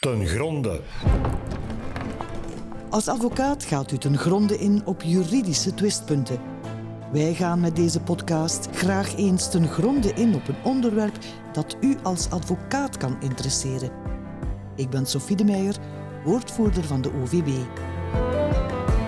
ten gronde. Als advocaat gaat u ten gronde in op juridische twistpunten. Wij gaan met deze podcast graag eens ten gronde in op een onderwerp dat u als advocaat kan interesseren. Ik ben Sophie de Meijer, woordvoerder van de OVB.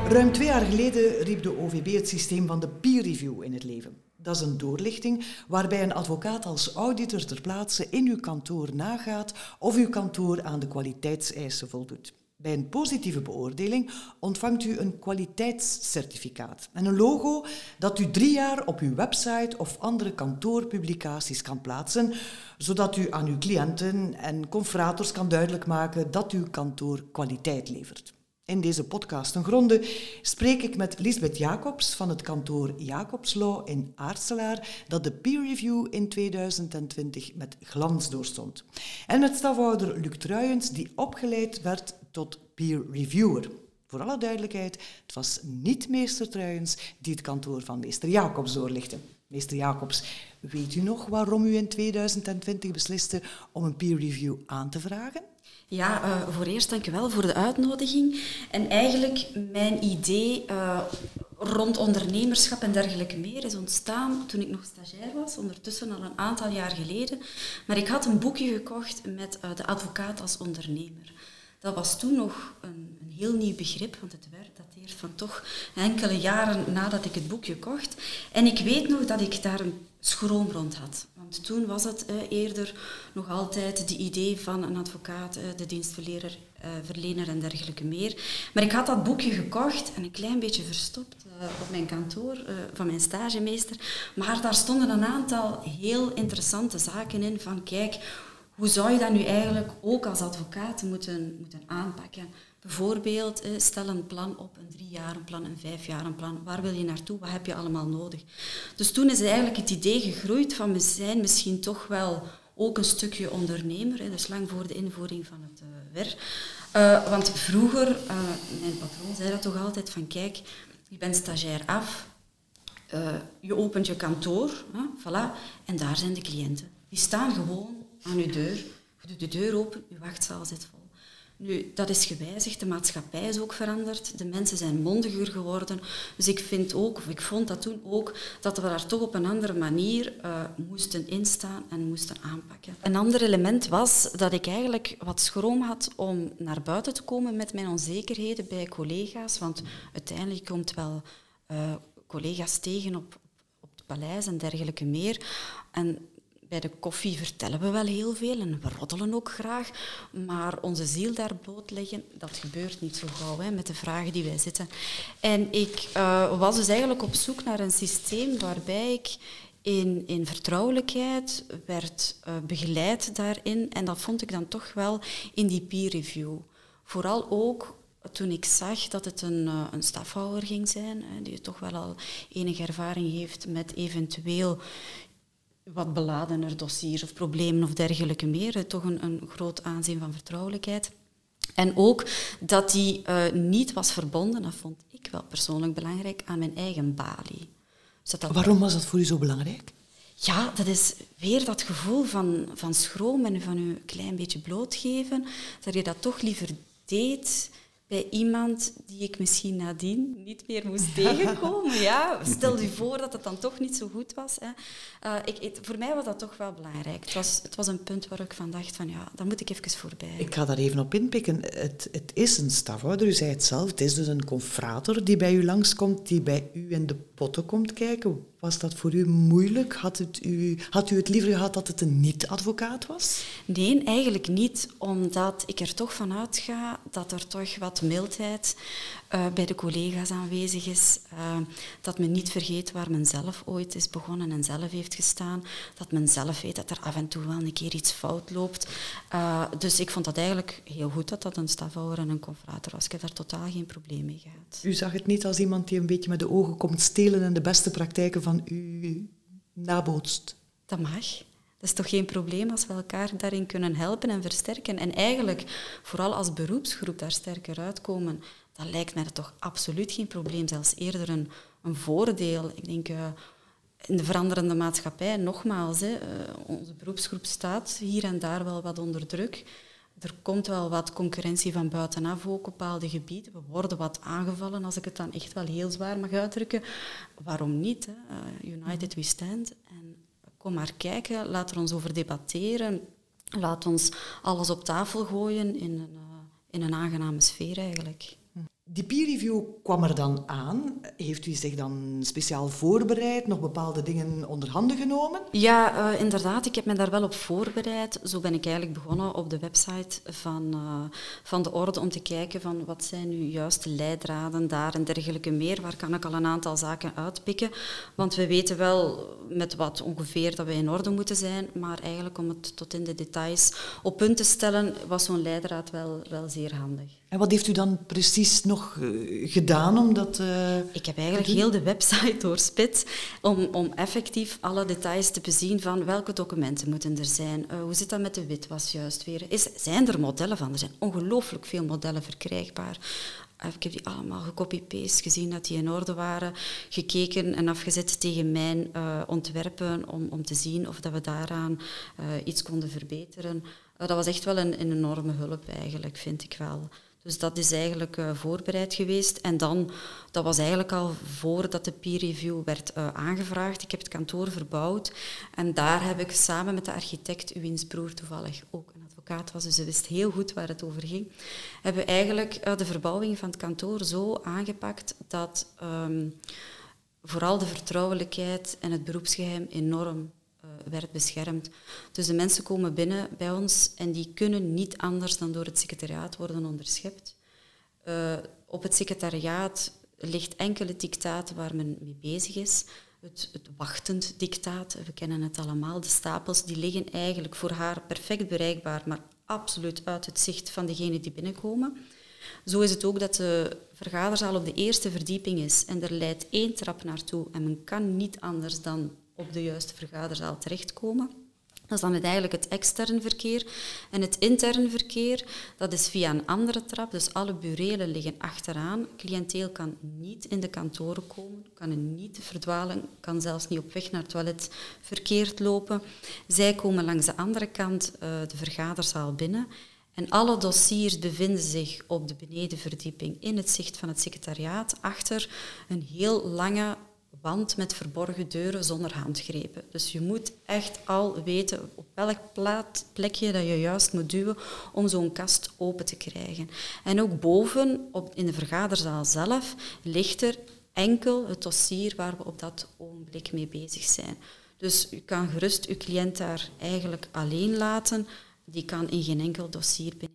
Ruim twee jaar geleden riep de OVB het systeem van de peer review in het leven. Dat is een doorlichting waarbij een advocaat als auditor ter plaatse in uw kantoor nagaat of uw kantoor aan de kwaliteitseisen voldoet. Bij een positieve beoordeling ontvangt u een kwaliteitscertificaat en een logo dat u drie jaar op uw website of andere kantoorpublicaties kan plaatsen, zodat u aan uw cliënten en confrators kan duidelijk maken dat uw kantoor kwaliteit levert. In deze podcast een gronde spreek ik met Lisbeth Jacobs van het kantoor Jacobslaw in Aartselaar, dat de peer review in 2020 met glans doorstond. En met stafhouder Luc Truijens, die opgeleid werd tot peer reviewer. Voor alle duidelijkheid, het was niet meester Truijens die het kantoor van meester Jacobs doorlichtte. Meester Jacobs, weet u nog waarom u in 2020 besliste om een peer review aan te vragen? Ja, uh, voor eerst dank u wel voor de uitnodiging. En eigenlijk mijn idee uh, rond ondernemerschap en dergelijke meer is ontstaan toen ik nog stagiair was, ondertussen al een aantal jaar geleden. Maar ik had een boekje gekocht met uh, de advocaat als ondernemer. Dat was toen nog een, een heel nieuw begrip, want het werd dateert van toch enkele jaren nadat ik het boekje kocht. En ik weet nog dat ik daar een schroom rond had. Want toen was het eh, eerder nog altijd de idee van een advocaat, eh, de dienstverlener eh, verlener en dergelijke meer. Maar ik had dat boekje gekocht en een klein beetje verstopt uh, op mijn kantoor uh, van mijn stagemeester. Maar daar stonden een aantal heel interessante zaken in van kijk, hoe zou je dat nu eigenlijk ook als advocaat moeten, moeten aanpakken? Bijvoorbeeld, stel een plan op, een drie jaar plan, een vijf jaar plan. Waar wil je naartoe? Wat heb je allemaal nodig? Dus toen is eigenlijk het idee gegroeid van we zijn misschien toch wel ook een stukje ondernemer, hè, dus lang voor de invoering van het uh, WER. Uh, want vroeger, uh, mijn patroon zei dat toch altijd van kijk, je bent stagiair af, je opent je kantoor, voilà, en daar zijn de cliënten. Die staan gewoon aan uw deur. Je doet de deur open, uw wachtzaal zit vol. Nu, dat is gewijzigd, de maatschappij is ook veranderd, de mensen zijn mondiger geworden. Dus ik vind ook, of ik vond dat toen ook, dat we daar toch op een andere manier uh, moesten instaan en moesten aanpakken. Een ander element was dat ik eigenlijk wat schroom had om naar buiten te komen met mijn onzekerheden bij collega's, want uiteindelijk komt wel uh, collega's tegen op, op het paleis en dergelijke meer. En bij de koffie vertellen we wel heel veel en we roddelen ook graag, maar onze ziel daar blootleggen, dat gebeurt niet zo gauw hè, met de vragen die wij zitten. En ik uh, was dus eigenlijk op zoek naar een systeem waarbij ik in, in vertrouwelijkheid werd uh, begeleid daarin en dat vond ik dan toch wel in die peer review. Vooral ook toen ik zag dat het een, uh, een stafhouder ging zijn, die toch wel al enige ervaring heeft met eventueel wat beladener dossiers of problemen of dergelijke meer. Toch een, een groot aanzien van vertrouwelijkheid. En ook dat die uh, niet was verbonden, dat vond ik wel persoonlijk belangrijk, aan mijn eigen balie. Dus dat Waarom was dat voor u zo belangrijk? Ja, dat is weer dat gevoel van, van schroom en van een klein beetje blootgeven, dat je dat toch liever deed bij iemand die ik misschien nadien niet meer moest tegenkomen. Ja, stel je voor dat het dan toch niet zo goed was. Hè. Uh, ik, voor mij was dat toch wel belangrijk. Het was, het was een punt waar ik van dacht van ja, daar moet ik even voorbij. Ik ga daar even op inpikken. Het, het is een stafhouder, u zei het zelf. Het is dus een confrater die bij u langskomt, die bij u in de potten komt kijken. Was dat voor u moeilijk? Had, het u, had u het liever gehad dat het een niet-advocaat was? Nee, eigenlijk niet, omdat ik er toch van uitga dat er toch wat mildheid uh, bij de collega's aanwezig is. Uh, dat men niet vergeet waar men zelf ooit is begonnen en zelf heeft gestaan. Dat men zelf weet dat er af en toe wel een keer iets fout loopt. Uh, dus ik vond dat eigenlijk heel goed dat dat een stafhouder en een confrater was. Ik heb daar totaal geen probleem mee gehad. U zag het niet als iemand die een beetje met de ogen komt stelen en de beste praktijken van u nabootst? Dat mag. Dat is toch geen probleem als we elkaar daarin kunnen helpen en versterken. En eigenlijk, vooral als beroepsgroep daar sterker uitkomen, dat lijkt mij toch absoluut geen probleem. Zelfs eerder een, een voordeel. Ik denk, uh, in de veranderende maatschappij, nogmaals, hè, uh, onze beroepsgroep staat hier en daar wel wat onder druk er komt wel wat concurrentie van buitenaf ook op bepaalde gebieden. We worden wat aangevallen, als ik het dan echt wel heel zwaar mag uitdrukken. Waarom niet? Hè? Eh, United we stand. En kom maar kijken, laat er ons over debatteren. Laat ons alles op tafel gooien in een, in een aangename sfeer eigenlijk. Die peer review kwam er dan aan. Heeft u zich dan speciaal voorbereid, nog bepaalde dingen onder handen genomen? Ja, uh, inderdaad. Ik heb me daar wel op voorbereid. Zo ben ik eigenlijk begonnen op de website van, uh, van de orde om te kijken van wat zijn nu juist de leidraden daar en dergelijke meer. Waar kan ik al een aantal zaken uitpikken? Want we weten wel met wat ongeveer dat we in orde moeten zijn, maar eigenlijk om het tot in de details op punt te stellen, was zo'n leidraad wel, wel zeer handig. En wat heeft u dan precies nog uh, gedaan om dat uh, Ik heb eigenlijk heel de website doorspit om, om effectief alle details te bezien van welke documenten moeten er zijn. Uh, hoe zit dat met de witwas juist weer? Is, zijn er modellen van? Er zijn ongelooflijk veel modellen verkrijgbaar. Ik heb die allemaal gecopy-paste, gezien dat die in orde waren, gekeken en afgezet tegen mijn ontwerpen om, om te zien of dat we daaraan iets konden verbeteren. dat was echt wel een, een enorme hulp eigenlijk, vind ik wel. Dus dat is eigenlijk uh, voorbereid geweest. En dan, dat was eigenlijk al voordat de peer review werd uh, aangevraagd. Ik heb het kantoor verbouwd. En daar heb ik samen met de architect, wiens broer toevallig ook een advocaat was, dus ze wist heel goed waar het over ging, hebben we eigenlijk uh, de verbouwing van het kantoor zo aangepakt dat um, vooral de vertrouwelijkheid en het beroepsgeheim enorm werd beschermd. Dus de mensen komen binnen bij ons en die kunnen niet anders dan door het secretariaat worden onderschept. Uh, op het secretariaat ligt enkel het dictaat waar men mee bezig is. Het, het, wachtend dictaat, we kennen het allemaal, de stapels, die liggen eigenlijk voor haar perfect bereikbaar, maar absoluut uit het zicht van degenen die binnenkomen. Zo is het ook dat de vergaderzaal op de eerste verdieping is en er leidt één trap naartoe en men kan niet anders dan op de juiste vergaderzaal terechtkomen. Dat is dan eigenlijk het extern verkeer. En het intern verkeer, dat is via een andere trap. Dus alle burelen liggen achteraan. Cliënteel kan niet in de kantoren komen, kan niet verdwalen, kan zelfs niet op weg naar het toilet verkeerd lopen. Zij komen langs de andere kant uh, de vergaderzaal binnen. En alle dossiers bevinden zich op de benedenverdieping in het zicht van het secretariaat achter een heel lange wand met verborgen deuren zonder handgrepen. Dus je moet echt al weten op welk plaat, plekje dat je juist moet duwen om zo'n kast open te krijgen. En ook boven, op, in de vergaderzaal zelf, ligt er enkel het dossier waar we op dat ogenblik mee bezig zijn. Dus u kan gerust uw cliënt daar eigenlijk alleen laten. Die kan in geen enkel dossier binnenkijken.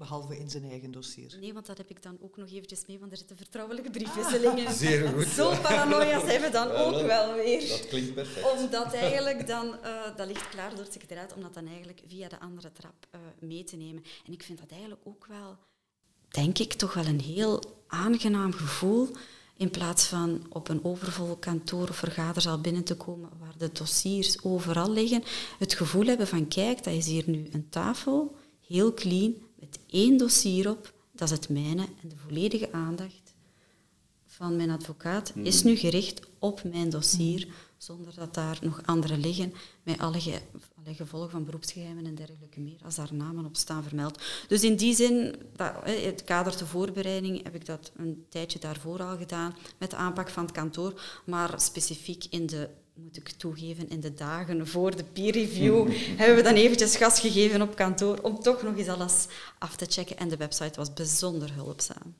Behalve in zijn eigen dossier. Nee, want dat heb ik dan ook nog eventjes mee, want er zitten vertrouwelijke briefwisselingen. Ah, zeer goed. Zo paranoia zijn we dan ja, ook wel weer. Dat klinkt perfect. Omdat eigenlijk dan, uh, dat ligt klaar door het secretariaat, om dat dan eigenlijk via de andere trap uh, mee te nemen. En ik vind dat eigenlijk ook wel, denk ik, toch wel een heel aangenaam gevoel in plaats van op een overvol kantoor of vergaderzaal binnen te komen waar de dossiers overal liggen, het gevoel hebben van kijk, dat is hier nu een tafel, heel clean, met één dossier op, dat is het mijne en de volledige aandacht van mijn advocaat is nu gericht op mijn dossier, zonder dat daar nog andere liggen, met alle, ge alle gevolgen van beroepsgeheimen en dergelijke meer, als daar namen op staan vermeld. Dus in die zin, dat, het kader de voorbereiding, heb ik dat een tijdje daarvoor al gedaan, met de aanpak van het kantoor, maar specifiek in de moet ik toegeven, in de dagen voor de peer review hebben we dan eventjes gas gegeven op kantoor om toch nog eens alles af te checken. En de website was bijzonder hulpzaam.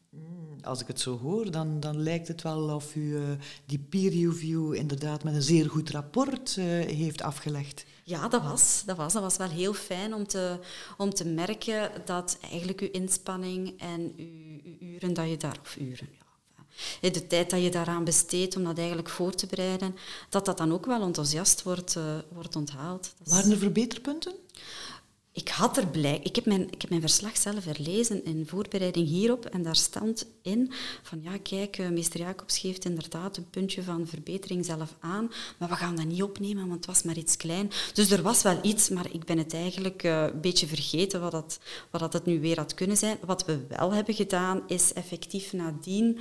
Als ik het zo hoor, dan, dan lijkt het wel of u uh, die peer review inderdaad met een zeer goed rapport uh, heeft afgelegd. Ja, dat was, dat was. Dat was wel heel fijn om te, om te merken dat eigenlijk uw inspanning en uw, uw uren dat je daar, of uren, ja, de tijd dat je daaraan besteedt om dat eigenlijk voor te bereiden, dat dat dan ook wel enthousiast wordt, uh, wordt onthaald. Waren er verbeterpunten? Ik had er blij. Ik heb, mijn, ik heb mijn verslag zelf herlezen in voorbereiding hierop en daar stond in van ja, kijk, uh, meester Jacobs geeft inderdaad een puntje van verbetering zelf aan, maar we gaan dat niet opnemen, want het was maar iets klein. Dus er was wel iets, maar ik ben het eigenlijk uh, een beetje vergeten wat dat, wat dat het nu weer had kunnen zijn. Wat we wel hebben gedaan, is effectief nadien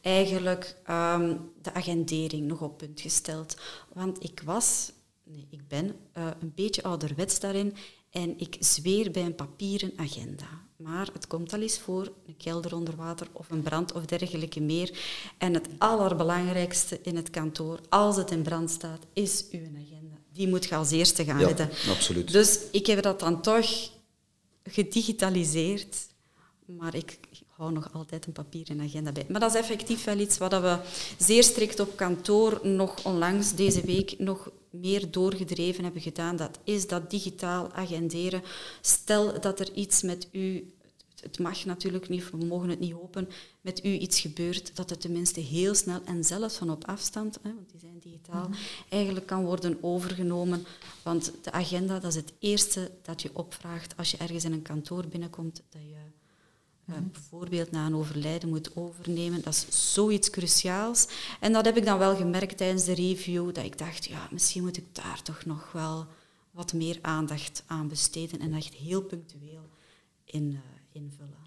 eigenlijk um, de agendering nog op punt gesteld. Want ik was, nee, ik ben uh, een beetje ouderwets daarin En ik zweer bij een papieren agenda. Maar het komt al eens voor, een kelder onder water of een brand of dergelijke meer. En het allerbelangrijkste in het kantoor, als het in brand staat, is uw agenda. Die moet je als eerste gaan Ja, absoluut. Dus ik heb dat dan toch gedigitaliseerd. Maar ik hou nog altijd een papieren agenda bij. Maar dat is effectief wel iets wat we zeer strikt op kantoor nog onlangs deze week nog meer doorgedreven hebben gedaan. Dat is dat digitaal agenderen. Stel dat er iets met u, het mag natuurlijk niet, we mogen het niet hopen, met u iets gebeurt, dat het tenminste heel snel en zelfs van op afstand, hè, want die zijn digitaal, eigenlijk kan worden overgenomen. Want de agenda, dat is het eerste dat je opvraagt als je ergens in een kantoor binnenkomt, dat je eh, bijvoorbeeld na een overlijden moet overnemen. Dat is zoiets cruciaals. En dat heb ik dan wel gemerkt tijdens de review, dat ik dacht, ja, misschien moet ik daar toch nog wel wat meer aandacht aan besteden en echt heel punctueel in, eh, invullen.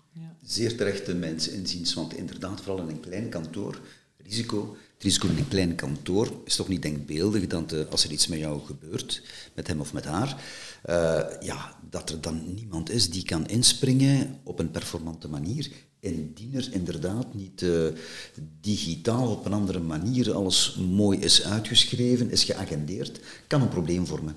Zeer terechte mensen inziens, want inderdaad, vooral in een klein kantoor, risico, het risico in een klein kantoor is toch niet denkbeeldig dat eh, als er iets met jou gebeurt, met hem of met haar, eh, ja, dat er dan niemand is die kan inspringen op een performante manier. Indien er inderdaad niet eh, digitaal op een andere manier alles mooi is uitgeschreven, is geagendeerd, kan een probleem vormen.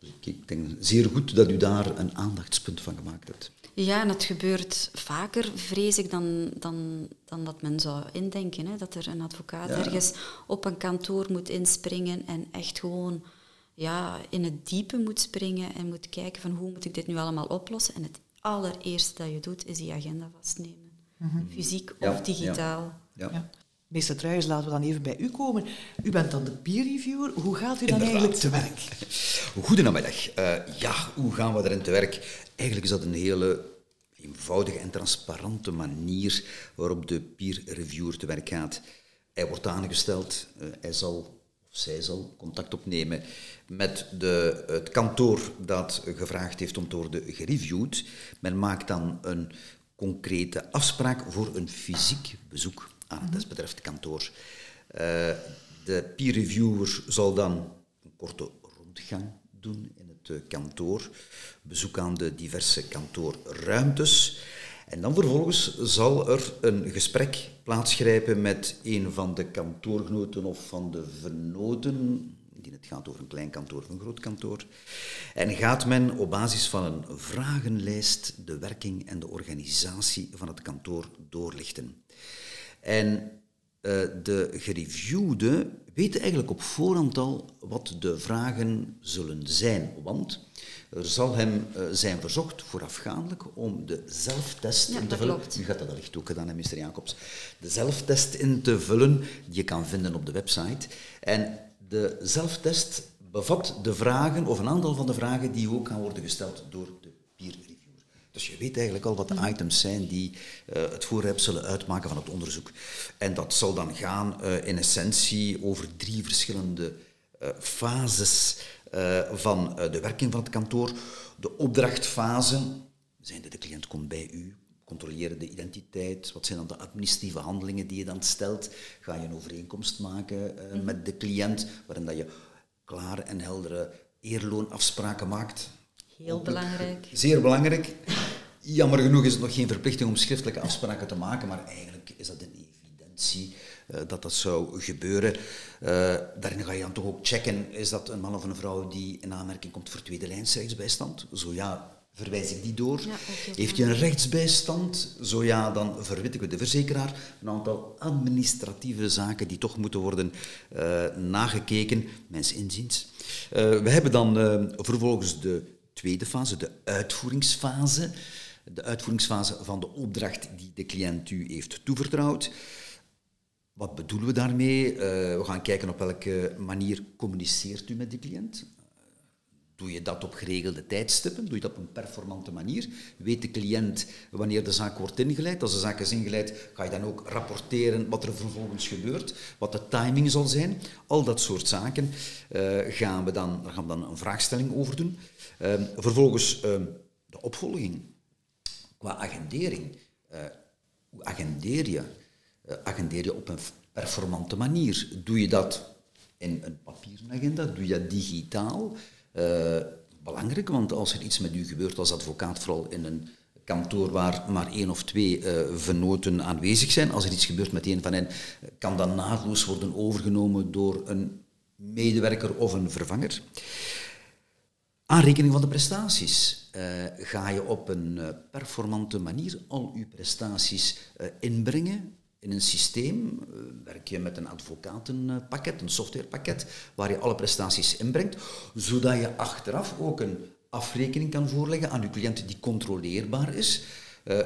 Dus ik- ik denk zeer goed dat u daar een aandachtspunt van gemaakt hebt. Ja, en het gebeurt vaker, vrees ik, dan, dan, dan dat men zou indenken. Hè? Dat er een advocaat Ja. ergens op een kantoor moet inspringen en echt gewoon ja, in het diepe moet springen en moet kijken van hoe moet ik dit nu allemaal oplossen. En het allereerste dat je doet, is die agenda vastnemen. Fysiek Ja, of digitaal. Ja. Meester Truijers, laten we dan even bij u komen. U bent dan de peer reviewer. Hoe gaat u dan Inderdaad. eigenlijk te werk? Goedenamiddag. Eh ja, hoe gaan we erin te werk? Eigenlijk is dat een hele eenvoudige en transparante manier waarop de peer reviewer te werk gaat. Hij wordt aangesteld, eh, hij zal of zij zal contact opnemen met de, het kantoor dat gevraagd heeft om te worden gereviewd. Men maakt dan een concrete afspraak voor een fysiek bezoek aan het desbetreffende kantoor. Eh, de peer reviewer zal dan een korte rondgang doen in het eh, kantoor, bezoek aan de diverse kantoorruimtes. En dan vervolgens zal er een gesprek plaatsgrijpen met een van de kantoorgenoten of van de vernoten, indien het gaat over een klein kantoor of een groot kantoor. En gaat men op basis van een vragenlijst de werking en de organisatie van het kantoor doorlichten. En eh, de gereviewde weten eigenlijk op voorhand al wat de vragen zullen zijn, want er zal hem eh, zijn verzocht voorafgaandelijk om de zelftest Ja, in te vullen. klopt. U gaat dat wellicht ook gedaan, meester Jacobs. De zelftest in te vullen, die je kan vinden op de website. En de zelftest bevat de vragen, of een aantal van de vragen, die ook gaan worden gesteld door de peer. Dus je weet eigenlijk al wat de items zijn die eh, het voorwerp zullen uitmaken van het onderzoek. En dat zal dan gaan eh, in essentie over drie verschillende eh, fases van de werking van het kantoor. De opdrachtfase, zijnde de cliënt komt bij u, controleren de identiteit, wat zijn dan de administratieve handelingen die je dan stelt, ga je een overeenkomst maken eh, met de cliënt, waarin dat je klare en heldere eerloonafspraken maakt. Heel belangrijk. Zeer belangrijk. Jammer genoeg is het nog geen verplichting om schriftelijke afspraken te maken, maar eigenlijk is dat een evidentie eh, dat dat zou gebeuren. Eh, daarin ga je dan toch ook checken, is dat een man of een vrouw die in aanmerking komt voor tweede lijns rechtsbijstand? Zo ja, verwijs ik die door. Ja, Heeft hij een rechtsbijstand? Zo ja, dan verwittigen we de verzekeraar. Een aantal administratieve zaken die toch moeten worden eh, nagekeken, mijns inziens. We hebben dan vervolgens de tweede fase, de uitvoeringsfase. De uitvoeringsfase van de opdracht die de cliënt u heeft toevertrouwd. Wat bedoelen we daarmee? Eh, we gaan kijken op welke manier communiceert u met de cliënt. Doe je dat op geregelde tijdstippen? Doe je dat op een performante manier? Weet de cliënt wanneer de zaak wordt ingeleid? Als de zaak is ingeleid, ga je dan ook rapporteren wat er vervolgens gebeurt, wat de timing zal zijn. Al dat soort zaken eh, gaan we dan, daar gaan we dan een vraagstelling over doen. Ehm, vervolgens ehm, de opvolging qua agendering. Eh, hoe agendeer je? Eh, agendeer je op een performante manier? Doe je dat in een papieren agenda? Doe je dat digitaal? Eh, belangrijk, want als er iets met u gebeurt als advocaat, vooral in een kantoor waar maar één of twee vernoten aanwezig zijn, als er iets gebeurt met een van hen, kan dat naadloos worden overgenomen door een medewerker of een vervanger. Aanrekening van de prestaties. Uh, ga je op een uh, performante manier al uw prestaties inbrengen in een systeem? werk je met een advocatenpakket, een softwarepakket, waar je alle prestaties inbrengt, zodat je achteraf ook een afrekening kan voorleggen aan uw cliënt die controleerbaar is,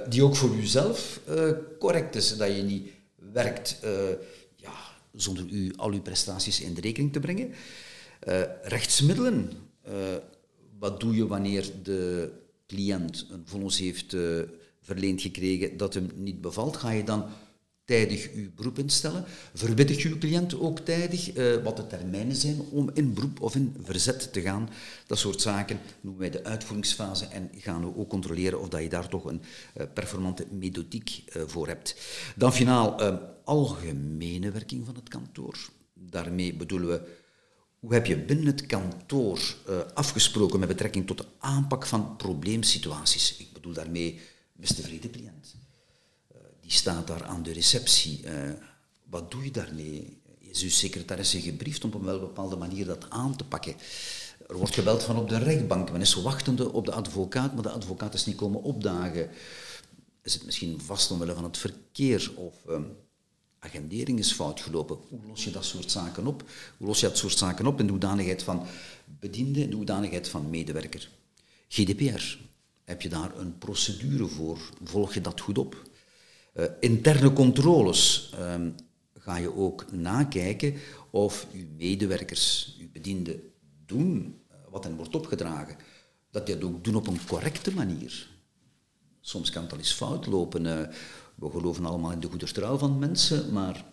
die ook voor uh, correct is, dat je niet werkt ja, zonder u al uw prestaties in de rekening te brengen. rechtsmiddelen, wat doe je wanneer de cliënt een vonnis heeft verleend gekregen dat hem niet bevalt? Ga je dan tijdig uw beroep instellen. Verwittig uw cliënt ook tijdig uh, wat de termijnen zijn om in beroep of in verzet te gaan. Dat soort zaken noemen wij de uitvoeringsfase en gaan we ook controleren of dat je daar toch een uh, performante methodiek voor hebt. Dan finaal algemene werking van het kantoor. Daarmee bedoelen we hoe heb je binnen het kantoor afgesproken met betrekking tot de aanpak van probleemsituaties. Ik bedoel daarmee beste tevreden cliënt die staat daar aan de receptie. Uh, wat doe je daarmee? Is uw secretaresse gebriefd om op een bepaalde manier dat aan te pakken? Er wordt gebeld van op de rechtbank. Men is wachtende op de advocaat, maar de advocaat is niet komen opdagen. Is het misschien vast omwille van het verkeer of um, agendering is fout gelopen? Hoe los je dat soort zaken op? Hoe los je dat soort zaken op in de hoedanigheid van bediende, in de hoedanigheid van medewerker? GDPR. Heb je daar een procedure voor? Volg je dat goed op? Uh, interne controles um, ga je ook nakijken of uw medewerkers, uw bedienden doen uh, wat hen wordt opgedragen. Dat die dat ook doen op een correcte manier. Soms kan het al eens fout lopen. Uh, we geloven allemaal in de goede trouw van mensen, maar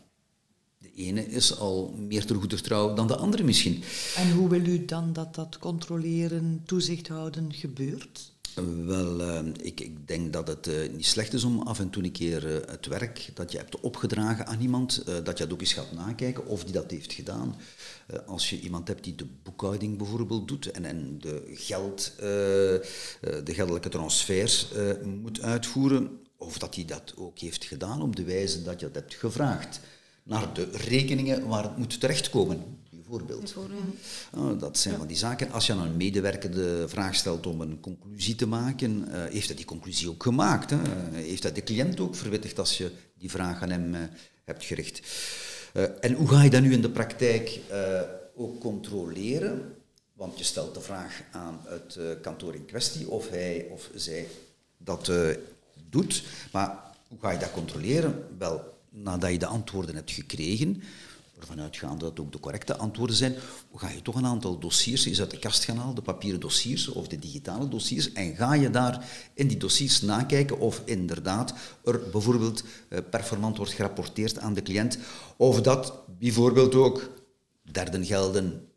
de ene is al meer ter goede trouw dan de andere misschien. En hoe wil u dan dat dat controleren, toezicht houden gebeurt? Wel, uh, ik, ik, denk dat het uh, niet slecht is om af en toe een keer uh, het werk dat je hebt opgedragen aan iemand, dat je dat ook eens gaat nakijken of die dat heeft gedaan. als je iemand hebt die de boekhouding bijvoorbeeld doet en, en de, geld, de geldelijke transfers moet uitvoeren, of dat hij dat ook heeft gedaan op de wijze dat je dat hebt gevraagd. Naar de rekeningen waar het moet terechtkomen bijvoorbeeld. Dat zijn van die zaken. Als je aan een medewerker de vraag stelt om een conclusie te maken, uh, heeft hij die conclusie ook gemaakt? Hè? Heeft hij de cliënt ook verwittigd als je die vraag aan hem uh, hebt gericht? En hoe ga je dat nu in de praktijk ook controleren? Want je stelt de vraag aan het kantoor in kwestie of hij of zij dat doet. Maar hoe ga je dat controleren? Wel, nadat je de antwoorden hebt gekregen, ervan uitgaande dat ook de correcte antwoorden zijn, ga je toch een aantal dossiers eens uit de kast gaan halen, de papieren dossiers of de digitale dossiers, en ga je daar in die dossiers nakijken of inderdaad er bijvoorbeeld eh, performant wordt gerapporteerd aan de cliënt, of dat bijvoorbeeld ook derde gelden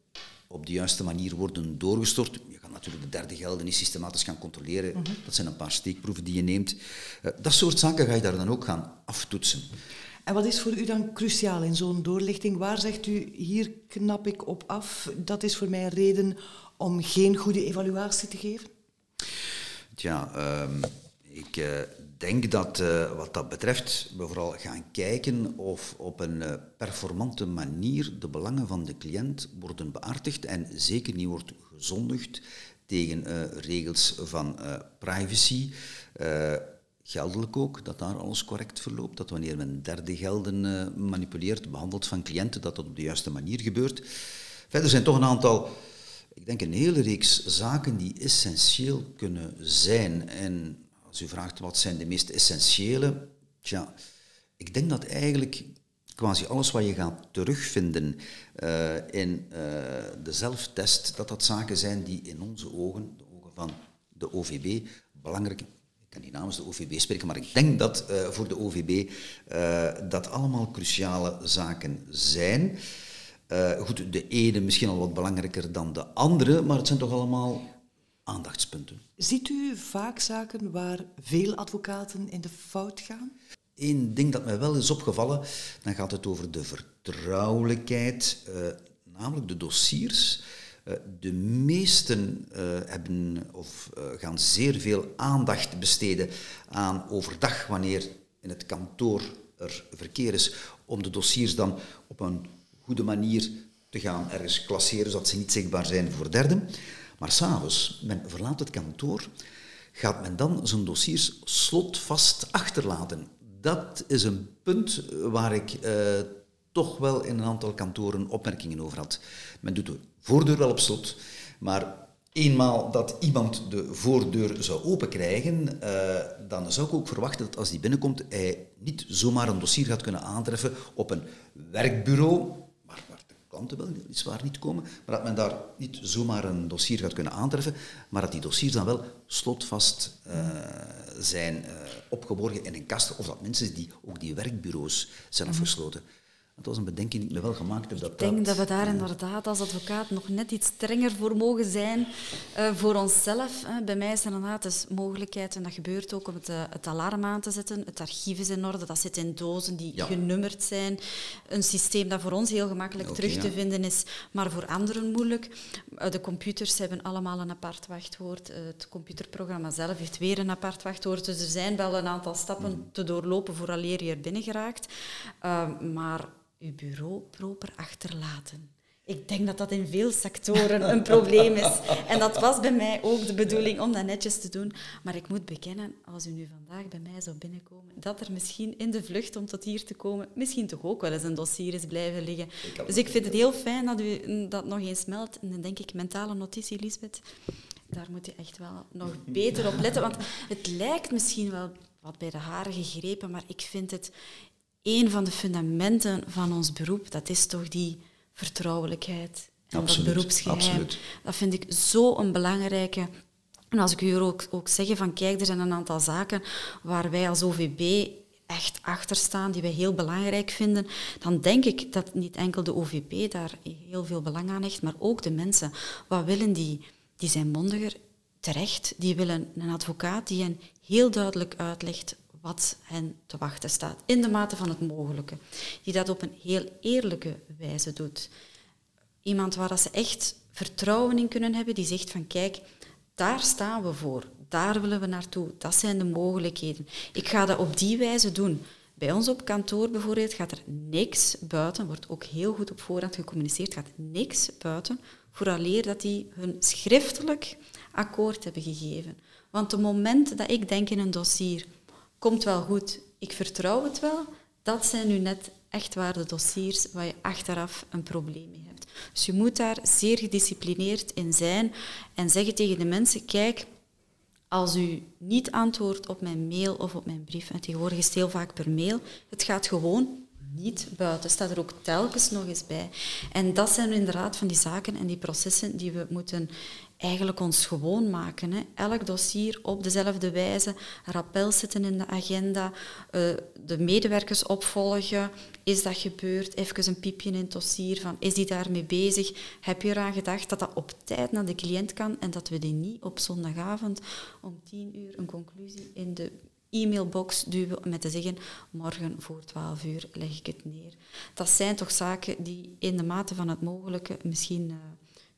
op de juiste manier worden doorgestort. Natuurlijk de derde gelden niet systematisch gaan controleren. Mhm. Dat zijn een paar steekproeven die je neemt. Eh, dat soort zaken ga je daar dan ook gaan aftoetsen. En wat is voor u dan cruciaal in zo'n doorlichting? Waar zegt u, hier knap ik op af? Dat is voor mij een reden om geen goede evaluatie te geven? Tja, um, ik uh, denk dat uh, wat dat betreft we vooral gaan kijken of op een uh, performante manier de belangen van de cliënt worden beaartigd en zeker niet wordt gezondigd tegen regels van privacy geldelijk ook, dat daar alles correct verloopt. Dat wanneer men derde gelden manipuleert, behandelt van cliënten, dat dat op de juiste manier gebeurt. Verder zijn toch een aantal, ik denk een hele reeks zaken die essentieel kunnen zijn. En als u vraagt wat zijn de meest essentiële, tja, ik denk dat eigenlijk quasi alles wat je gaat terugvinden uh, in uh, de zelftest, dat dat zaken zijn die in onze ogen, de ogen van de OVB, belangrijk kan niet namens de OVB spreken, maar ik denk dat uh, voor de OVB eh, dat allemaal cruciale zaken zijn. Goed, de ene misschien al wat belangrijker dan de andere, maar het zijn toch allemaal aandachtspunten. Ziet u vaak zaken waar veel advocaten in de fout gaan? Eén ding dat mij wel is opgevallen, dan gaat het over de vertrouwelijkheid, namelijk de dossiers Uh, de meesten uh, hebben of uh, gaan zeer veel aandacht besteden aan overdag, wanneer in het kantoor er verkeer is, om de dossiers dan op een goede manier te gaan ergens klasseren, zodat ze niet zichtbaar zijn voor derden. Maar s'avonds, men verlaat het kantoor, gaat men dan zijn dossiers slotvast achterlaten. Dat is een punt waar ik uh, toch wel in een aantal kantoren opmerkingen over had. Men doet de voordeur wel op slot, maar eenmaal dat iemand de voordeur zou openkrijgen, uh, dan zou ik ook verwachten dat als die binnenkomt, hij niet zomaar een dossier gaat kunnen aantreffen op een werkbureau, klanten wel waar niet komen, maar dat men daar niet zomaar een dossier gaat kunnen aantreffen, maar dat die dossiers dan wel slotvast uh, zijn uh, opgeborgen in een kast, of dat mensen die ook die werkbureaus zijn afgesloten. Dat was een bedenking die ik me wel gemaakt heb. Dat ik denk dat, we daar inderdaad als advocaat nog net iets strenger voor mogen zijn uh, voor onszelf. Hè. Bij mij is er inderdaad dus mogelijkheid, en dat gebeurt ook, om het, uh, het, alarm aan te zetten. Het archief is in orde, dat zit in dozen die ja. genummerd zijn. Een systeem dat voor ons heel gemakkelijk okay, terug te vinden is, maar voor anderen moeilijk. Uh, de computers hebben allemaal een apart wachtwoord. het computerprogramma zelf heeft weer een apart wachtwoord. Dus er zijn wel een aantal stappen mm. te doorlopen vooraleer je er binnen geraakt. maar uw bureau proper achterlaten. Ik denk dat dat in veel sectoren een probleem is. En dat was bij mij ook de bedoeling om dat netjes te doen. Maar ik moet bekennen, als u nu vandaag bij mij zou binnenkomen, dat er misschien in de vlucht om tot hier te komen, misschien toch ook wel eens een dossier is blijven liggen. dus ik vind het heel fijn dat u dat nog eens meldt. En dan denk ik, mentale notitie, Lisbeth, daar moet je echt wel nog beter op letten. Want het lijkt misschien wel wat bij de haren gegrepen, maar ik vind het een van de fundamenten van ons beroep, dat is toch die vertrouwelijkheid en absoluut, dat beroepsgeheim. Absoluut. Dat vind ik zo een belangrijke. En als ik u ook, ook zeg van kijk, er zijn een aantal zaken waar wij als OVB echt achter staan, die wij heel belangrijk vinden, dan denk ik dat niet enkel de OVB daar heel veel belang aan hecht, maar ook de mensen. Wat willen die? Die zijn mondiger, terecht. Die willen een advocaat die hen heel duidelijk uitlegt wat hen te wachten staat, in de mate van het mogelijke. Die dat op een heel eerlijke wijze doet. Iemand waar ze echt vertrouwen in kunnen hebben, die zegt van kijk, daar staan we voor, daar willen we naartoe, dat zijn de mogelijkheden. Ik ga dat op die wijze doen. Bij ons op kantoor bijvoorbeeld gaat er niks buiten, wordt ook heel goed op voorhand gecommuniceerd, gaat niks buiten, vooraleer dat die hun schriftelijk akkoord hebben gegeven. Want de moment dat ik denk in een dossier, komt wel goed, ik vertrouw het wel, dat zijn nu net echt waar de dossiers waar je achteraf een probleem mee hebt. Dus je moet daar zeer gedisciplineerd in zijn en zeggen tegen de mensen, kijk, als u niet antwoordt op mijn mail of op mijn brief, en tegenwoordig is het heel vaak per mail, het gaat gewoon niet buiten. Staat er ook telkens nog eens bij. En dat zijn inderdaad van die zaken en die processen die we moeten eigenlijk ons gewoon maken. Hè. Elk dossier op dezelfde wijze, rappel zetten in de agenda, uh, de medewerkers opvolgen. Is dat gebeurd? Even een piepje in het dossier van, is die daarmee bezig? Heb je eraan gedacht dat dat op tijd naar de cliënt kan en dat we die niet op zondagavond om tien uur een conclusie in de e-mailbox duwen met te zeggen, morgen voor 12 uur leg ik het neer. Dat zijn toch zaken die in de mate van het mogelijke misschien uh,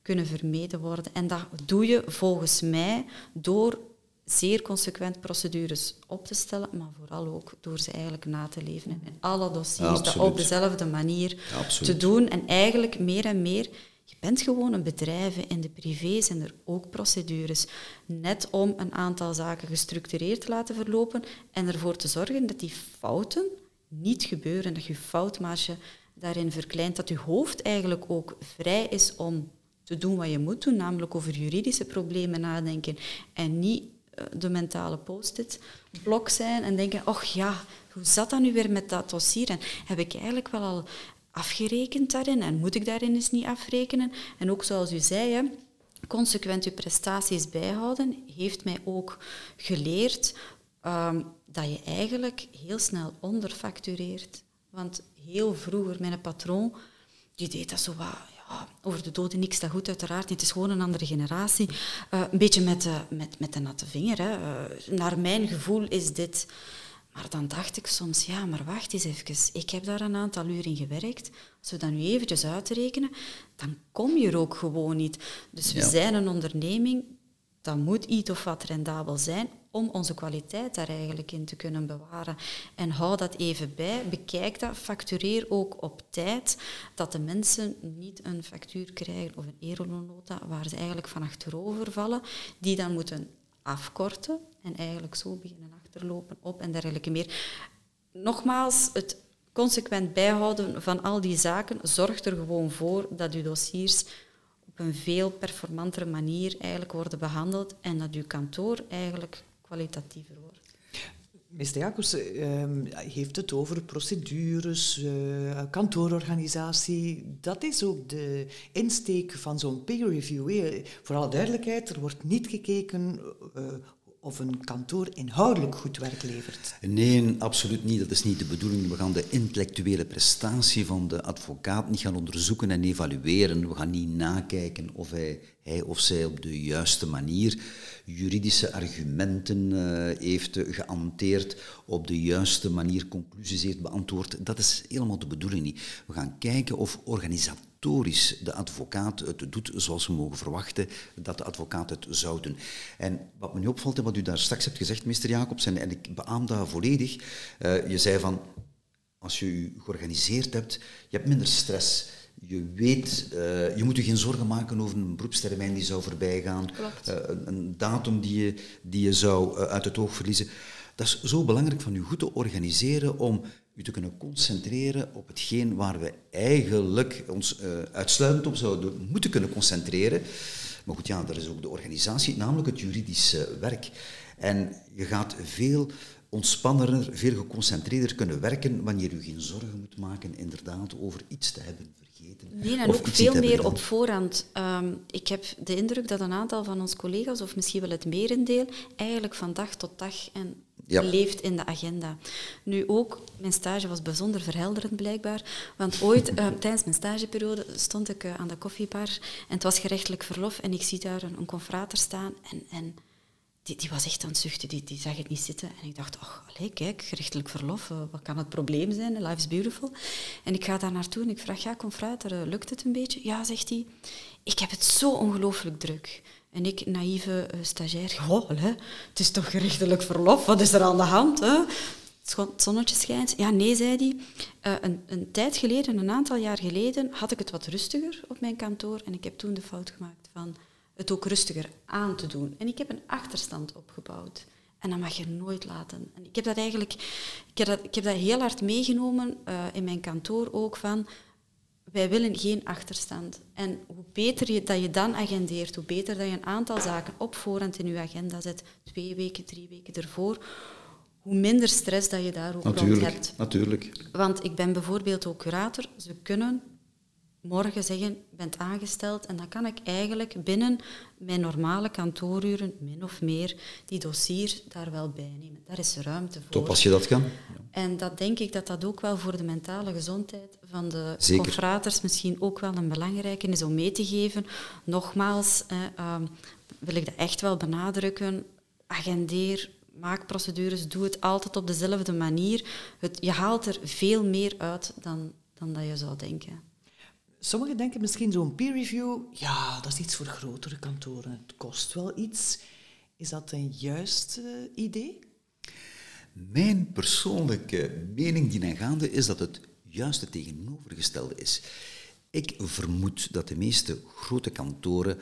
kunnen vermeden worden. En dat doe je volgens mij door zeer consequent procedures op te stellen, maar vooral ook door ze eigenlijk na te leven en in alle dossiers dat op dezelfde manier te doen. En eigenlijk meer en meer je bent gewoon een bedrijf. In de privé zijn er ook procedures. Net om een aantal zaken gestructureerd te laten verlopen en ervoor te zorgen dat die fouten niet gebeuren. Dat je foutmarge daarin verkleint. Dat je hoofd eigenlijk ook vrij is om te doen wat je moet doen, namelijk over juridische problemen nadenken en niet eh, de mentale post-it blok zijn en denken, och ja, hoe zat dat nu weer met dat dossier? En heb ik eigenlijk wel al afgerekend daarin en moet ik daarin eens niet afrekenen? En ook zoals u zei, consequent uw prestaties bijhouden, heeft mij ook geleerd um, dat je eigenlijk heel snel onderfactureert. Want heel vroeger, mijn patroon, die deed dat zo wat over de doden niks dat goed, uiteraard. Het is gewoon een andere generatie. Uh, een beetje met, uh, met, met de natte vinger. Hè. Uh, naar mijn gevoel is dit Maar dan dacht ik soms, ja, maar wacht eens even. Ik heb daar een aantal uur in gewerkt. Als we dat nu eventjes uitrekenen, dan kom je er ook gewoon niet. Dus we zijn een onderneming, dat moet iets of wat rendabel zijn om onze kwaliteit daar eigenlijk in te kunnen bewaren. En hou dat even bij, bekijk dat, factureer ook op tijd, dat de mensen niet een factuur krijgen of een eronota waar ze eigenlijk van achterover vallen, die dan moeten afkorten en eigenlijk zo beginnen achterlopen op en dergelijke meer. Nogmaals, het consequent bijhouden van al die zaken zorgt er gewoon voor dat uw dossiers op een veel performantere manier eigenlijk worden behandeld en dat uw kantoor eigenlijk kwalitatiever wordt. Meester Jacobs ehm, heeft het over procedures, uh, kantoororganisatie. Dat is ook de insteek van zo'n peer review. Voor alle duidelijkheid, er wordt niet gekeken uh, of een kantoor inhoudelijk goed werk levert. Nee, absoluut niet. Dat is niet de bedoeling. We gaan de intellectuele prestatie van de advocaat niet gaan onderzoeken en evalueren. We gaan niet nakijken of hij, hij of zij op de juiste manier juridische argumenten uh, heeft geanteerd, op de juiste manier conclusies heeft beantwoord. Dat is helemaal de bedoeling niet. We gaan kijken of organisatorisch de advocaat het doet zoals we mogen verwachten dat de advocaat het zou doen. En wat me nu opvalt en wat u daar straks hebt gezegd, meester Jacobs, en, ik beaam dat volledig, uh, je zei van, als je je georganiseerd hebt, je hebt minder stress je weet, uh, je moet je geen zorgen maken over een beroepstermijn die zou voorbij gaan, uh, een, een, datum die je, die je zou uh, uit het oog verliezen. Dat is zo belangrijk van je goed te organiseren om je te kunnen concentreren op hetgeen waar we eigenlijk ons uitsluitend op zouden moeten kunnen concentreren. Maar goed, ja, er is ook de organisatie, namelijk het juridische werk. En je gaat veel ontspannender, veel geconcentreerder kunnen werken wanneer u geen zorgen moet maken inderdaad over iets te hebben vergeten. Nee, en ook veel meer op voorhand. Um, ik heb de indruk dat een aantal van onze collega's, of misschien wel het merendeel, eigenlijk van dag tot dag en ja. leeft in de agenda. Nu ook, mijn stage was bijzonder verhelderend blijkbaar, want ooit uh, tijdens mijn stageperiode stond ik uh, aan de koffiebar en het was gerechtelijk verlof en ik zie daar een, een confrater staan en, en die, die, was echt aan het zuchten, die, die zag het niet zitten. En ik dacht, ach, allez, kijk, gerechtelijk verlof, uh, wat kan het probleem zijn? Life is beautiful. En ik ga daar naartoe en ik vraag, ja, kom fruit, uh, lukt het een beetje? Ja, zegt hij, ik heb het zo ongelooflijk druk. En ik, naïeve uh, stagiair, oh, allez, het is toch gerechtelijk verlof, wat is er aan de hand? Hè? Het zonnetje schijnt. Ja, nee, zei hij. Een, een tijd geleden, een aantal jaar geleden, had ik het wat rustiger op mijn kantoor. En ik heb toen de fout gemaakt van het ook rustiger aan te doen. En ik heb een achterstand opgebouwd. En dat mag je nooit laten. En ik heb dat eigenlijk ik heb dat, ik heb dat heel hard meegenomen uh, in mijn kantoor ook van wij willen geen achterstand. En hoe beter je, dat je dan agendeert, hoe beter dat je een aantal zaken op voorhand in je agenda zet, twee weken, drie weken ervoor, hoe minder stress dat je daar ook natuurlijk, rond hebt. Natuurlijk. Want ik ben bijvoorbeeld ook curator. Ze kunnen morgen zeggen, bent aangesteld en dan kan ik eigenlijk binnen mijn normale kantooruren, min of meer, die dossier daar wel bij nemen. Daar is ruimte voor. Top als je dat kan. En dat denk ik dat dat ook wel voor de mentale gezondheid van de confraters misschien ook wel een belangrijke is om mee te geven. Nogmaals, eh, wil ik dat echt wel benadrukken. Agendeer, maak procedures, doe het altijd op dezelfde manier. Het, je haalt er veel meer uit dan, dan dat je zou denken. Sommigen denken misschien zo'n peer review, ja, dat is iets voor grotere kantoren. Het kost wel iets. Is dat een juist idee? Mijn persoonlijke mening die gaande is dat het juist het tegenovergestelde is. Ik vermoed dat de meeste grote kantoren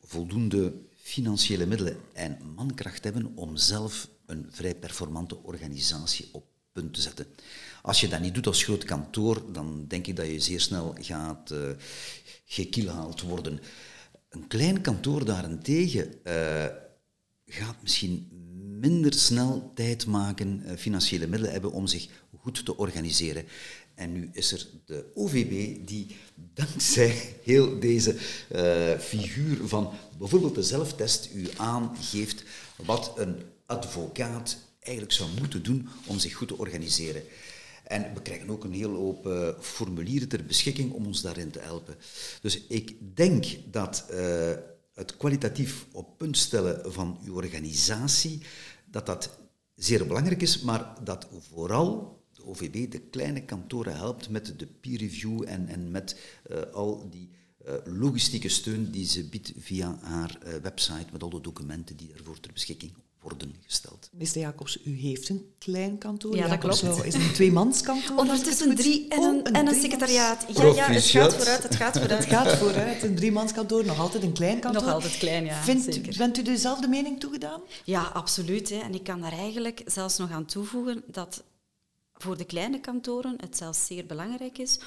voldoende financiële middelen en mankracht hebben om zelf een vrij performante organisatie op punt te zetten. Als je dat niet doet als groot kantoor, dan denk ik dat je zeer snel gaat uh, worden. Een klein kantoor daarentegen uh, gaat misschien minder snel tijd maken, uh, financiële middelen hebben om zich goed te organiseren. En nu is er de OVB die dankzij heel deze figuur van bijvoorbeeld de zelftest u aangeeft wat een advocaat eigenlijk zou moeten doen om zich goed te organiseren. En we krijgen ook een hele hoop uh, formulieren ter beschikking om ons daarin te helpen. Dus ik denk dat uh, het kwalitatief op punt stellen van uw organisatie, dat dat zeer belangrijk is, maar dat vooral de OVB de kleine kantoren helpt met de peer review en, en met uh, al die logistieke steun die ze biedt via haar website met al de documenten die daarvoor ter beschikking worden gesteld. Meester Jacobs, u heeft een klein kantoor. Ja, dat Jacobs klopt. is een tweemanskantoor. Ondertussen drie en een, Oh, en een secretariaat. Ja, ja, het gaat vooruit, het gaat vooruit. Het gaat vooruit, een driemanskantoor, nog altijd een klein kantoor. Nog altijd klein, ja, Vindt, zeker. Bent u dezelfde mening toegedaan? Ja, absoluut. Hè. En ik kan daar eigenlijk zelfs nog aan toevoegen dat voor de kleine kantoren het zelfs zeer belangrijk is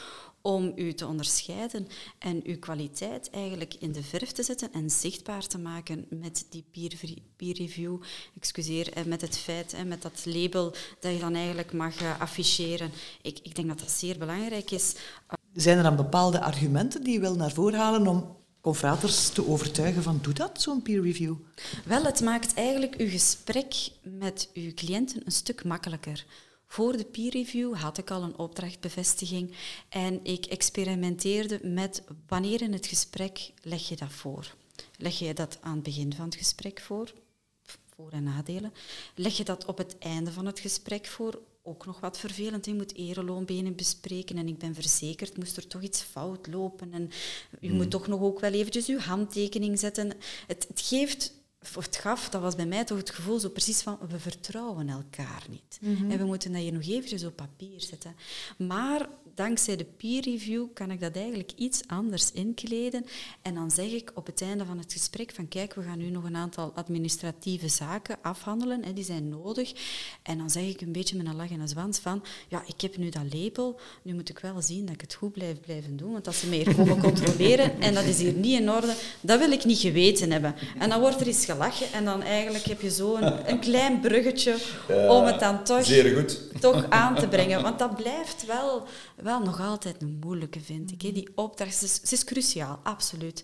om u te onderscheiden en uw kwaliteit eigenlijk in de verf te zetten en zichtbaar te maken met die peer, peer review, excuseer, en met het feit, en met dat label dat je dan eigenlijk mag eh, afficheren. Ik, ik denk dat dat zeer belangrijk is. Zijn er dan bepaalde argumenten die je wil naar voren halen om confraters te overtuigen van doe dat, zo'n peer review? Wel, het maakt eigenlijk uw gesprek met uw cliënten een stuk makkelijker. Voor de peer review had ik al een opdrachtbevestiging en ik experimenteerde met wanneer in het gesprek leg je dat voor. Leg je dat aan het begin van het gesprek voor, voor- en nadelen. Leg je dat op het einde van het gesprek voor, ook nog wat vervelend. Je moet ereloonbenen bespreken en ik ben verzekerd, moest er toch iets fout lopen. En u moet toch nog ook wel eventjes uw handtekening zetten. Het, het geeft, het gaf, dat was bij mij toch het gevoel zo precies van, we vertrouwen elkaar niet. En we moeten dat hier nog eventjes op papier zetten. Maar dankzij de peer review kan ik dat eigenlijk iets anders inkleden. En dan zeg ik op het einde van het gesprek van kijk, we gaan nu nog een aantal administratieve zaken afhandelen, hè, die zijn nodig. En dan zeg ik een beetje met een lach en een zwans van ja, ik heb nu dat label, nu moet ik wel zien dat ik het goed blijf blijven doen, want als ze mij hier komen controleren en dat is hier niet in orde, dat wil ik niet geweten hebben. En dan wordt er eens gelachen en dan eigenlijk heb je zo een, een klein bruggetje om het dan toch Zeer goed. toch aan te brengen. Want dat blijft wel, wel nog altijd een moeilijke, vind ik. hè. Die opdracht ze is, ze is cruciaal, absoluut.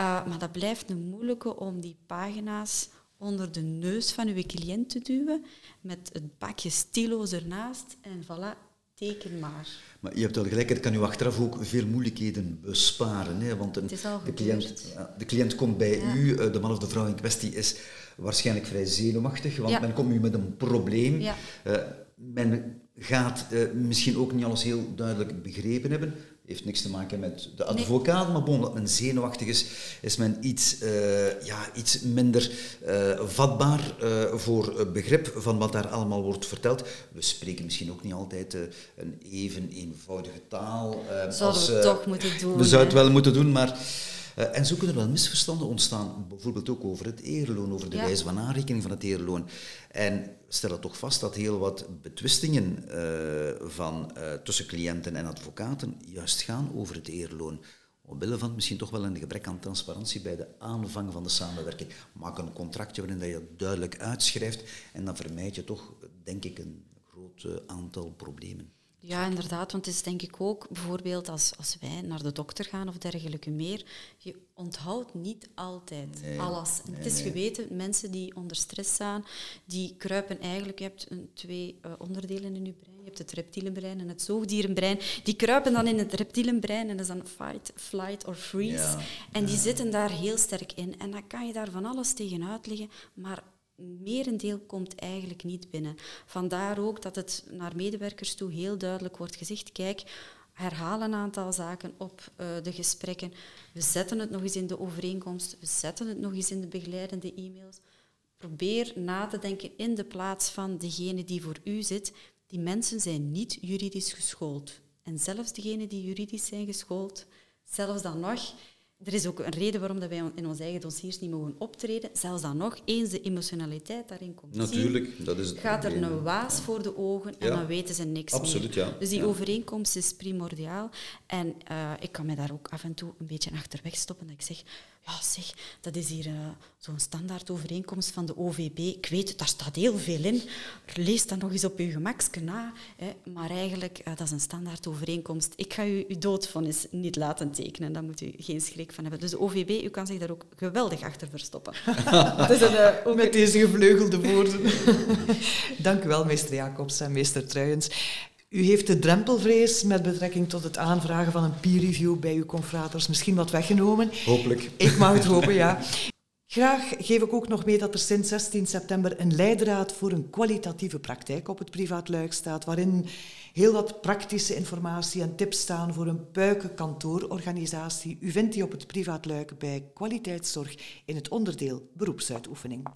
Uh, maar dat blijft een moeilijke om die pagina's onder de neus van uw cliënt te duwen, met het bakje stilo's ernaast en voilà, teken maar. Maar je hebt wel gelijk, het kan u achteraf ook veel moeilijkheden besparen. Hè? Want een, Het is al de, cliënt, ja, de cliënt komt bij Ja. u, eh, de man of de vrouw in kwestie is waarschijnlijk vrij zenuwachtig, want Ja. men komt u met een probleem. Ja. Eh, men gaat eh, misschien ook niet alles heel duidelijk begrepen hebben. Heeft niks te maken met de advocaat, maar bon, dat men zenuwachtig is, is men iets, eh, ja, iets minder eh, vatbaar voor begrip van wat daar allemaal wordt verteld. We spreken misschien ook niet altijd een even eenvoudige taal. Zouden als, we het toch moeten doen, We zouden het wel moeten doen, maar... eh, en zo kunnen er wel misverstanden ontstaan, bijvoorbeeld ook over het eerloon, over de Ja. wijze van aanrekening van het eerloon. En stel het toch vast dat heel wat betwistingen eh, van, eh, tussen cliënten en advocaten juist gaan over het eerloon. Omwille van misschien toch wel een gebrek aan transparantie bij de aanvang van de samenwerking. Maak een contractje waarin dat je het duidelijk uitschrijft en dan vermijd je toch, denk ik, een groot aantal problemen. Ja, inderdaad, want het is denk ik ook bijvoorbeeld als, als wij naar de dokter gaan of dergelijke meer, je onthoudt niet altijd Nee, alles. En het is nee. geweten, mensen die onder stress staan, die kruipen eigenlijk, je hebt een, twee eh, onderdelen in je brein, je hebt het reptielenbrein en het zoogdierenbrein, die kruipen dan in het reptielenbrein en dat is dan fight, flight or freeze. Ja, En die zitten daar heel sterk in. En dan kan je daar van alles tegen uitleggen, maar merendeel komt eigenlijk niet binnen. Vandaar ook dat het naar medewerkers toe heel duidelijk wordt gezegd, kijk, herhaal een aantal zaken op eh, de gesprekken. We zetten het nog eens in de overeenkomst, we zetten het nog eens in de begeleidende e-mails. Probeer na te denken in de plaats van degene die voor u zit. Die mensen zijn niet juridisch geschoold. En zelfs degenen die juridisch zijn geschoold, zelfs dan nog, er is ook een reden waarom dat wij in onze eigen dossiers niet mogen optreden. Zelfs dan nog, eens de emotionaliteit daarin komt zien, Natuurlijk, dat is het gaat er een waas voor de ogen en Ja. dan weten ze niks Absoluut, meer. ja. Dus die Ja. overeenkomst is primordiaal. En eh, ik kan me daar ook af en toe een beetje achterweg stoppen. Dat ik zeg, ja zeg, dat is hier eh, zo'n standaard overeenkomst van de OVB. Ik weet, daar staat heel veel in. Lees dat nog eens op uw gemakske na. Hè. Maar eigenlijk, eh, dat is een standaard overeenkomst. Ik ga u uw doodvonnis niet laten tekenen. Daar moet u geen schrik van hebben. Dus de OVB, u kan zich daar ook geweldig achter verstoppen. Is een, eh, ook Met deze gevleugelde woorden. Dank u wel, meester Jacobs en meester Truijens. U heeft de drempelvrees met betrekking tot het aanvragen van een peer review bij uw confraters misschien wat weggenomen. Hopelijk. Ik mag het hopen, ja. Graag geef ik ook nog mee dat er sinds 16 september een leidraad voor een kwalitatieve praktijk op het privaat luik staat, waarin heel wat praktische informatie en tips staan voor een puikenkantoororganisatie. U vindt die op het privaat luik bij kwaliteitszorg in het onderdeel beroepsuitoefening.